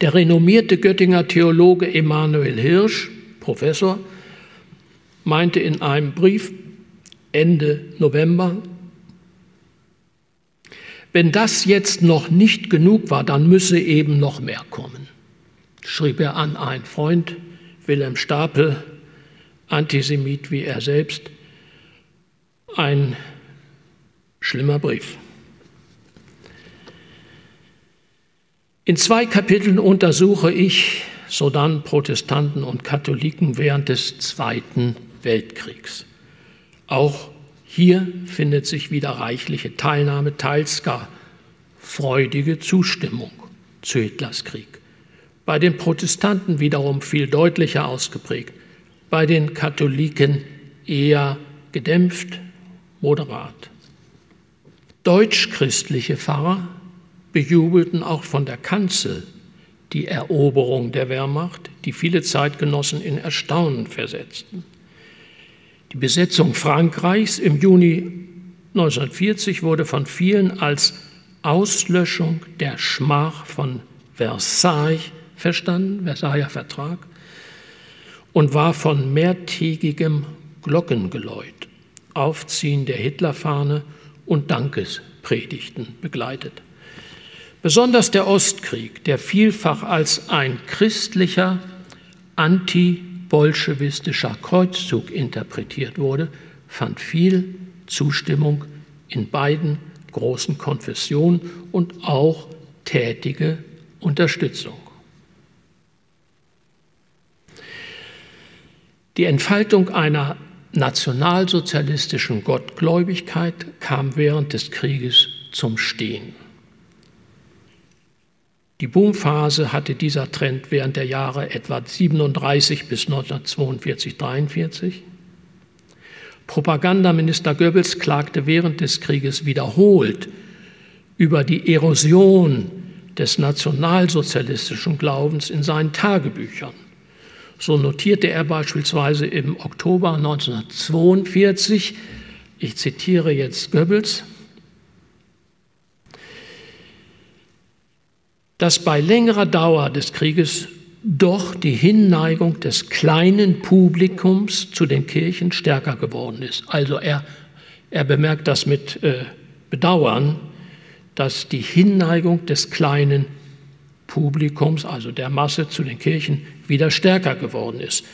[SPEAKER 3] Der renommierte Göttinger Theologe Emanuel Hirsch, Professor, meinte in einem Brief Ende November wenn das jetzt noch nicht genug war, dann müsse eben noch mehr kommen, schrieb er an einen Freund, Wilhelm Stapel, Antisemit wie er selbst, ein schlimmer Brief. In zwei Kapiteln untersuche ich sodann Protestanten und Katholiken während des Zweiten Weltkriegs. Auch hier findet sich wieder reichliche Teilnahme, teils gar freudige Zustimmung zu Hitlers Krieg. Bei den Protestanten wiederum viel deutlicher ausgeprägt, bei den Katholiken eher gedämpft, moderat. Deutschchristliche Pfarrer bejubelten auch von der Kanzel die Eroberung der Wehrmacht, die viele Zeitgenossen in Erstaunen versetzten. Die Besetzung Frankreichs im Juni 1940 wurde von vielen als Auslöschung der Schmach von Versailles verstanden, Versailler Vertrag, und war von mehrtägigem Glockengeläut, Aufziehen der Hitlerfahne und Dankespredigten begleitet. Besonders der Ostkrieg, der vielfach als ein christlicher, antibolschewistischer Kreuzzug interpretiert wurde, fand viel Zustimmung in beiden großen Konfessionen und auch tätige Unterstützung. Die Entfaltung einer nationalsozialistischen Gottgläubigkeit kam während des Krieges zum Stehen. Die Boomphase hatte dieser Trend während der Jahre etwa 37 bis 1942, 43. Propagandaminister Goebbels klagte während des Krieges wiederholt über die Erosion des nationalsozialistischen Glaubens in seinen Tagebüchern. So notierte er beispielsweise im Oktober 1942, ich zitiere jetzt Goebbels, dass bei längerer Dauer des Krieges doch die Hinneigung des kleinen Publikums zu den Kirchen stärker geworden ist. Also er, er bemerkt das mit äh, Bedauern, dass die Hinneigung des kleinen Publikums, also der Masse zu den Kirchen, wieder stärker geworden ist.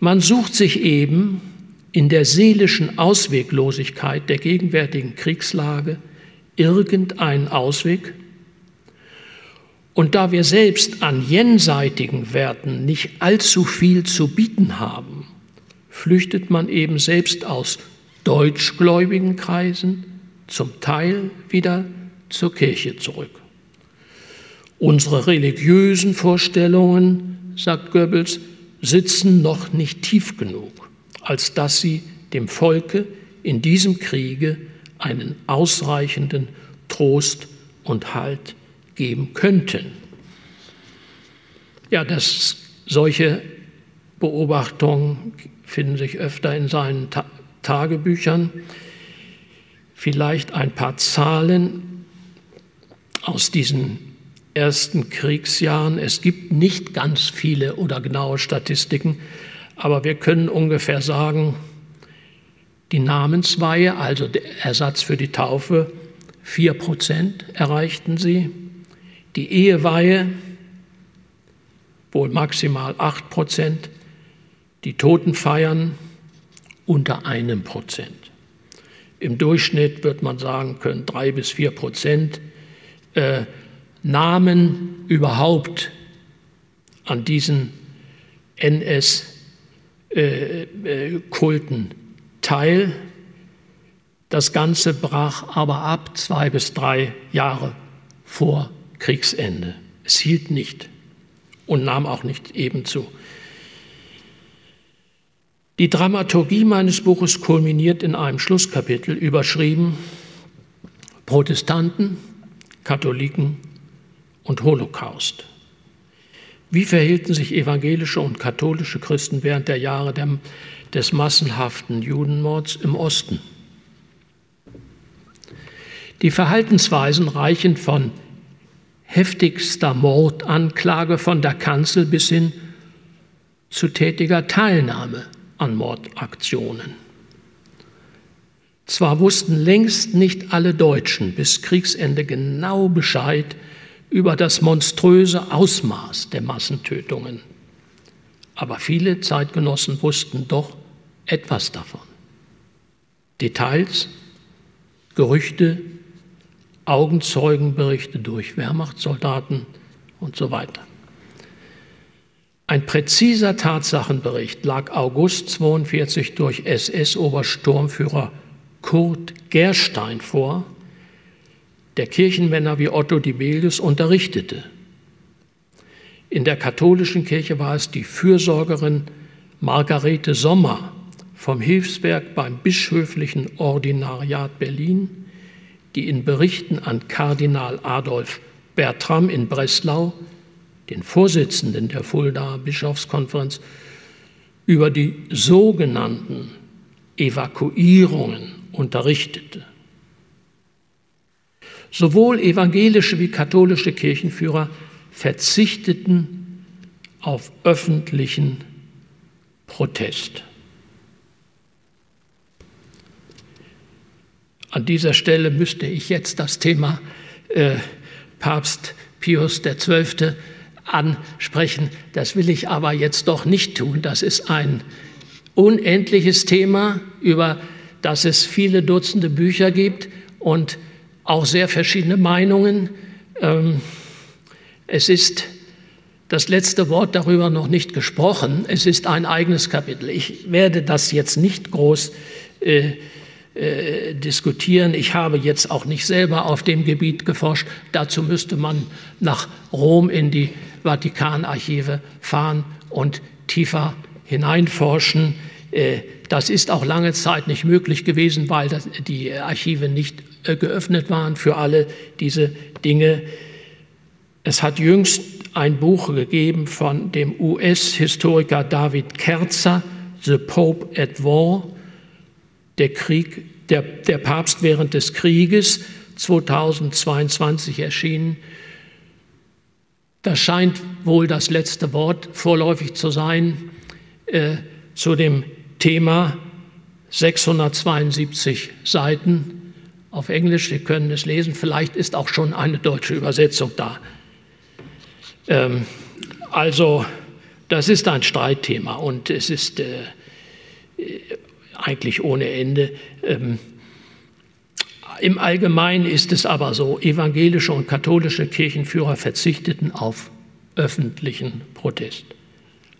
[SPEAKER 3] Man sucht sich eben in der seelischen Ausweglosigkeit der gegenwärtigen Kriegslage irgendeinen Ausweg, und da wir selbst an jenseitigen Werten nicht allzu viel zu bieten haben, flüchtet man eben selbst aus deutschgläubigen Kreisen zum Teil wieder zur Kirche zurück. Unsere religiösen Vorstellungen, sagt Goebbels, sitzen noch nicht tief genug, als dass sie dem Volke in diesem Kriege einen ausreichenden Trost und Halt geben könnten. Ja, das, solche Beobachtungen finden sich öfter in seinen Ta Tagebüchern. Vielleicht ein paar Zahlen aus diesen ersten Kriegsjahren. Es gibt nicht ganz viele oder genaue Statistiken, aber wir können ungefähr sagen, die Namensweihe, also der Ersatz für die Taufe, 4 Prozent erreichten sie die Eheweihe wohl maximal 8 Prozent, die Totenfeiern unter einem Prozent. Im Durchschnitt wird man sagen können, drei bis vier Prozent äh, nahmen überhaupt an diesen NS-Kulten teil. Das Ganze brach aber ab zwei bis drei Jahre vor Kriegsende. Es hielt nicht und nahm auch nicht eben zu. Die Dramaturgie meines Buches kulminiert in einem Schlusskapitel überschrieben Protestanten, Katholiken und Holocaust. Wie verhielten sich evangelische und katholische Christen während der Jahre des massenhaften Judenmords im Osten? Die Verhaltensweisen reichen von heftigster Mordanklage von der Kanzel bis hin zu tätiger Teilnahme an Mordaktionen. Zwar wussten längst nicht alle Deutschen bis Kriegsende genau Bescheid über das monströse Ausmaß der Massentötungen, aber viele Zeitgenossen wussten doch etwas davon. Details, Gerüchte, Augenzeugenberichte durch Wehrmachtssoldaten und so weiter. Ein präziser Tatsachenbericht lag August 42 durch SS-Obersturmführer Kurt Gerstein vor, der Kirchenmänner wie Otto Dibelius unterrichtete. In der katholischen Kirche war es die Fürsorgerin Margarete Sommer vom Hilfswerk beim Bischöflichen Ordinariat Berlin, die in Berichten an Kardinal Adolf Bertram in Breslau, den Vorsitzenden der Fuldaer Bischofskonferenz, über die sogenannten Evakuierungen unterrichtete. Sowohl evangelische wie katholische Kirchenführer verzichteten auf öffentlichen Protest. An dieser Stelle müsste ich jetzt das Thema äh, Papst Pius XII. ansprechen. Das will ich aber jetzt doch nicht tun. Das ist ein unendliches Thema, über das es viele Dutzende Bücher gibt und auch sehr verschiedene Meinungen. Ähm, es ist das letzte Wort darüber noch nicht gesprochen. Es ist ein eigenes Kapitel. Ich werde das jetzt nicht groß äh, äh, diskutieren. Ich habe jetzt auch nicht selber auf dem Gebiet geforscht. Dazu müsste man nach Rom in die Vatikanarchive fahren und tiefer hineinforschen. Äh, das ist auch lange Zeit nicht möglich gewesen, weil das, die Archive nicht geöffnet waren für alle diese Dinge. Es hat jüngst ein Buch gegeben von dem US-Historiker David Kerzer, The Pope at War, der Krieg, der, der Papst während des Krieges 2022 erschienen. Das scheint wohl das letzte Wort vorläufig zu sein äh, zu dem Thema 672 Seiten auf Englisch. Sie können es lesen. Vielleicht ist auch schon eine deutsche Übersetzung da. Ähm, also, das ist ein Streitthema und es ist äh, eigentlich ohne Ende. Ähm, Im Allgemeinen ist es aber so, evangelische und katholische Kirchenführer verzichteten auf öffentlichen Protest.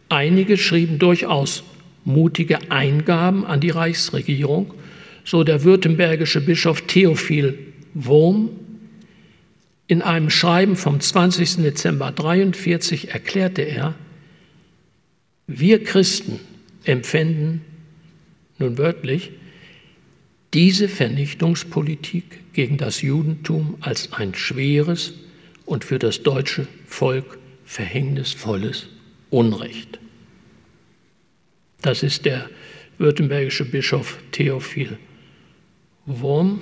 [SPEAKER 3] Einige schrieben durchaus mutige Eingaben an die Reichsregierung, so der württembergische Bischof Theophil Wurm. In einem Schreiben vom 20. Dezember 1943 erklärte er, wir Christen empfinden nun wörtlich, diese Vernichtungspolitik gegen das Judentum als ein schweres und für das deutsche Volk verhängnisvolles Unrecht. Das ist der württembergische Bischof Theophil Wurm.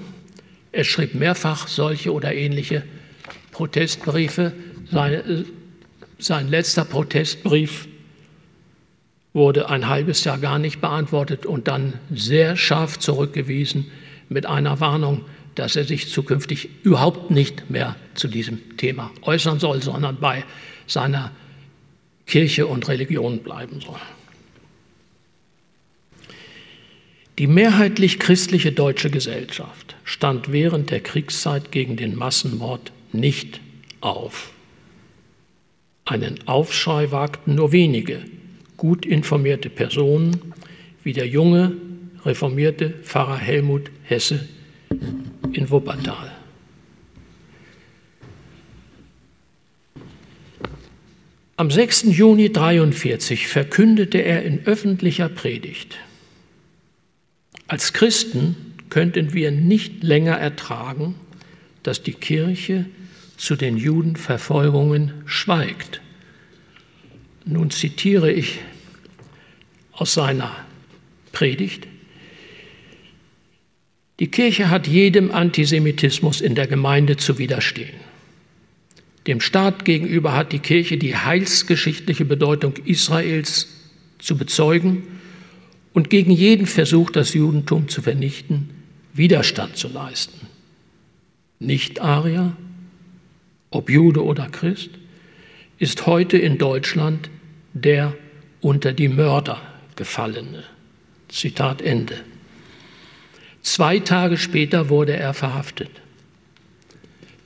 [SPEAKER 3] Er schrieb mehrfach solche oder ähnliche Protestbriefe. Sein, sein letzter Protestbrief wurde ein halbes Jahr gar nicht beantwortet und dann sehr scharf zurückgewiesen mit einer Warnung, dass er sich zukünftig überhaupt nicht mehr zu diesem Thema äußern soll, sondern bei seiner Kirche und Religion bleiben soll. Die mehrheitlich christliche deutsche Gesellschaft stand während der Kriegszeit gegen den Massenmord nicht auf. Einen Aufschrei wagten nur wenige, gut informierte Personen wie der junge reformierte Pfarrer Helmut Hesse in Wuppertal. Am 6. Juni 1943 verkündete er in öffentlicher Predigt, als Christen könnten wir nicht länger ertragen, dass die Kirche zu den Judenverfolgungen schweigt nun zitiere ich aus seiner Predigt. Die Kirche hat jedem Antisemitismus in der Gemeinde zu widerstehen. Dem Staat gegenüber hat die Kirche die heilsgeschichtliche Bedeutung Israels zu bezeugen und gegen jeden Versuch, das Judentum zu vernichten, Widerstand zu leisten. Nicht Arier, ob Jude oder Christ, ist heute in Deutschland der unter die Mörder gefallene. Zitat Ende. Zwei Tage später wurde er verhaftet.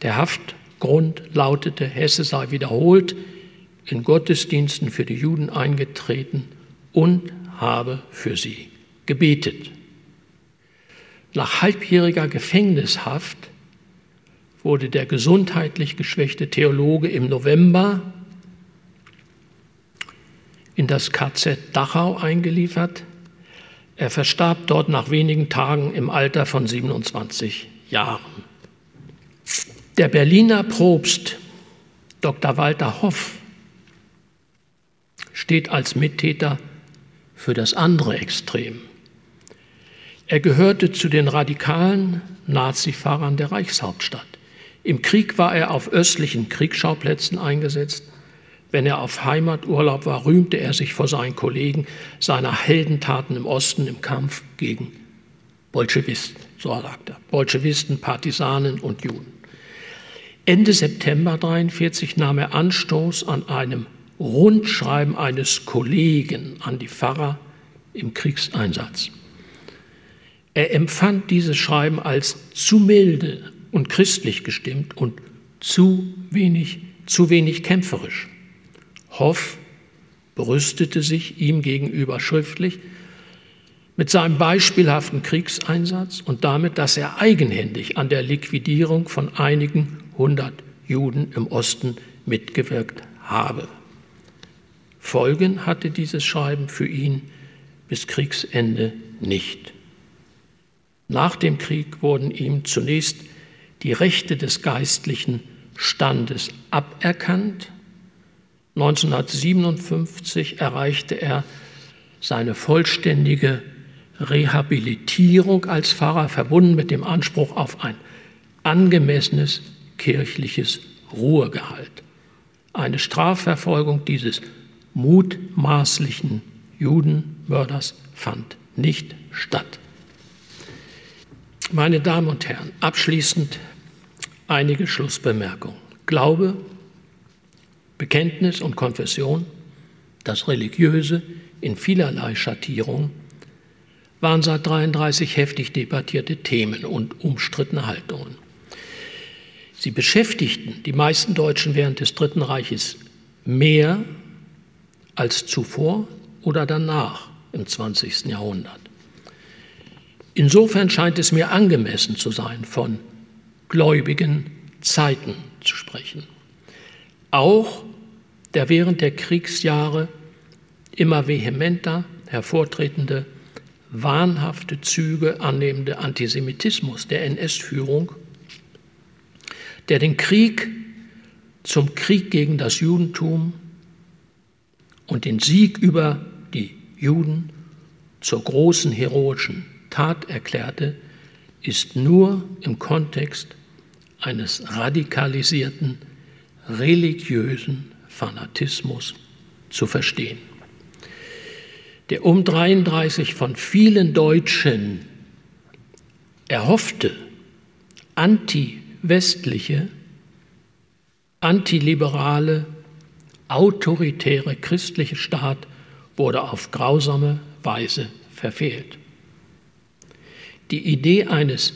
[SPEAKER 3] Der Haftgrund lautete, Hesse sei wiederholt in Gottesdiensten für die Juden eingetreten und habe für sie gebetet. Nach halbjähriger Gefängnishaft wurde der gesundheitlich geschwächte Theologe im November in das KZ Dachau eingeliefert. Er verstarb dort nach wenigen Tagen im Alter von 27 Jahren. Der Berliner Propst Dr. Walter Hoff steht als Mittäter für das andere Extrem. Er gehörte zu den radikalen Nazifahrern der Reichshauptstadt. Im Krieg war er auf östlichen Kriegsschauplätzen eingesetzt Wenn er auf Heimaturlaub war, rühmte er sich vor seinen Kollegen seiner Heldentaten im Osten im Kampf gegen Bolschewisten, so sagt er. Bolschewisten, Partisanen und Juden. Ende September 1943 nahm er Anstoß an einem Rundschreiben eines Kollegen an die Pfarrer im Kriegseinsatz. Er empfand dieses Schreiben als zu milde und christlich gestimmt und zu wenig, zu wenig kämpferisch. Hoff brüstete sich ihm gegenüber schriftlich mit seinem beispielhaften Kriegseinsatz und damit, dass er eigenhändig an der Liquidierung von einigen hundert Juden im Osten mitgewirkt habe. Folgen hatte dieses Schreiben für ihn bis Kriegsende nicht. Nach dem Krieg wurden ihm zunächst die Rechte des geistlichen Standes aberkannt. 1957 erreichte er seine vollständige Rehabilitierung als Pfarrer, verbunden mit dem Anspruch auf ein angemessenes kirchliches Ruhegehalt. Eine Strafverfolgung dieses mutmaßlichen Judenmörders fand nicht statt. Meine Damen und Herren, abschließend einige Schlussbemerkungen. Glaube, Bekenntnis und Konfession, das Religiöse in vielerlei Schattierung, waren seit 33 heftig debattierte Themen und umstrittene Haltungen. Sie beschäftigten die meisten Deutschen während des Dritten Reiches mehr als zuvor oder danach im 20. Jahrhundert. Insofern scheint es mir angemessen zu sein, von gläubigen Zeiten zu sprechen. Auch der während der Kriegsjahre immer vehementer hervortretende, wahnhafte Züge annehmende Antisemitismus der NS-Führung, der den Krieg zum Krieg gegen das Judentum und den Sieg über die Juden zur großen heroischen Tat erklärte, ist nur im Kontext eines radikalisierten religiösen Fanatismus zu verstehen. Der um 33 von vielen Deutschen erhoffte anti-westliche, antiliberale autoritäre christliche Staat wurde auf grausame Weise verfehlt. Die Idee eines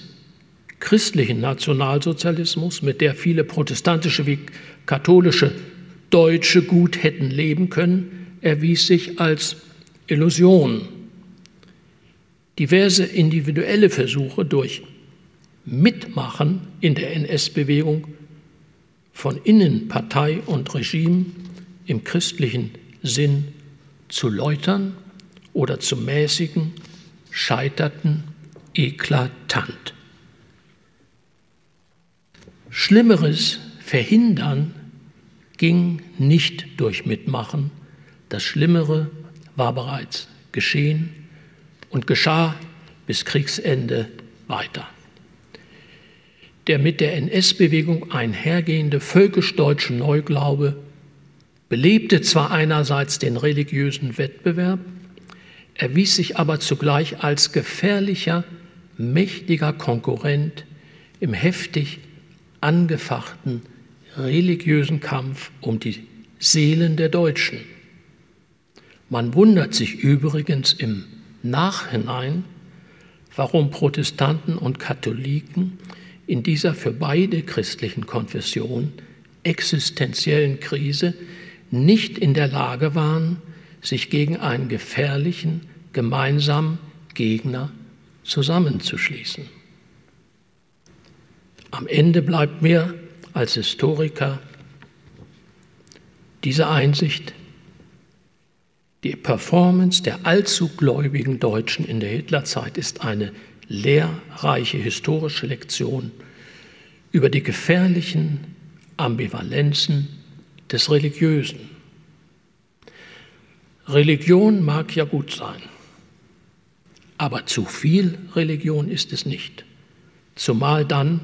[SPEAKER 3] christlichen Nationalsozialismus, mit der viele protestantische wie katholische Deutsche gut hätten leben können, erwies sich als Illusion. Diverse individuelle Versuche durch Mitmachen in der NS-Bewegung von innen Partei und Regime im christlichen Sinn zu läutern oder zu mäßigen, scheiterten eklatant. Schlimmeres verhindern ging nicht durch Mitmachen. Das Schlimmere war bereits geschehen und geschah bis Kriegsende weiter. Der mit der NS-Bewegung einhergehende völkisch-deutsche Neuglaube belebte zwar einerseits den religiösen Wettbewerb, erwies sich aber zugleich als gefährlicher, mächtiger Konkurrent im heftig angefachten religiösen Kampf um die Seelen der Deutschen. Man wundert sich übrigens im Nachhinein, warum Protestanten und Katholiken in dieser für beide christlichen Konfessionen existenziellen Krise nicht in der Lage waren, sich gegen einen gefährlichen gemeinsamen Gegner zusammenzuschließen. Am Ende bleibt mir als Historiker diese Einsicht, die Performance der allzu gläubigen Deutschen in der Hitlerzeit ist eine lehrreiche historische Lektion über die gefährlichen Ambivalenzen des Religiösen. Religion mag ja gut sein, aber zu viel Religion ist es nicht, zumal dann,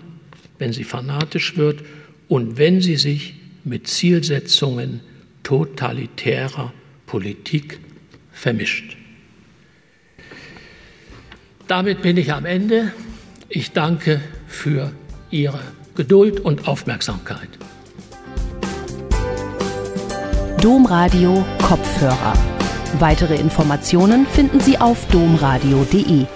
[SPEAKER 3] wenn sie fanatisch wird und wenn sie sich mit Zielsetzungen totalitärer Politik vermischt. Damit bin ich am Ende. Ich danke für Ihre Geduld und Aufmerksamkeit.
[SPEAKER 1] Domradio Kopfhörer. Weitere Informationen finden Sie auf domradio.de.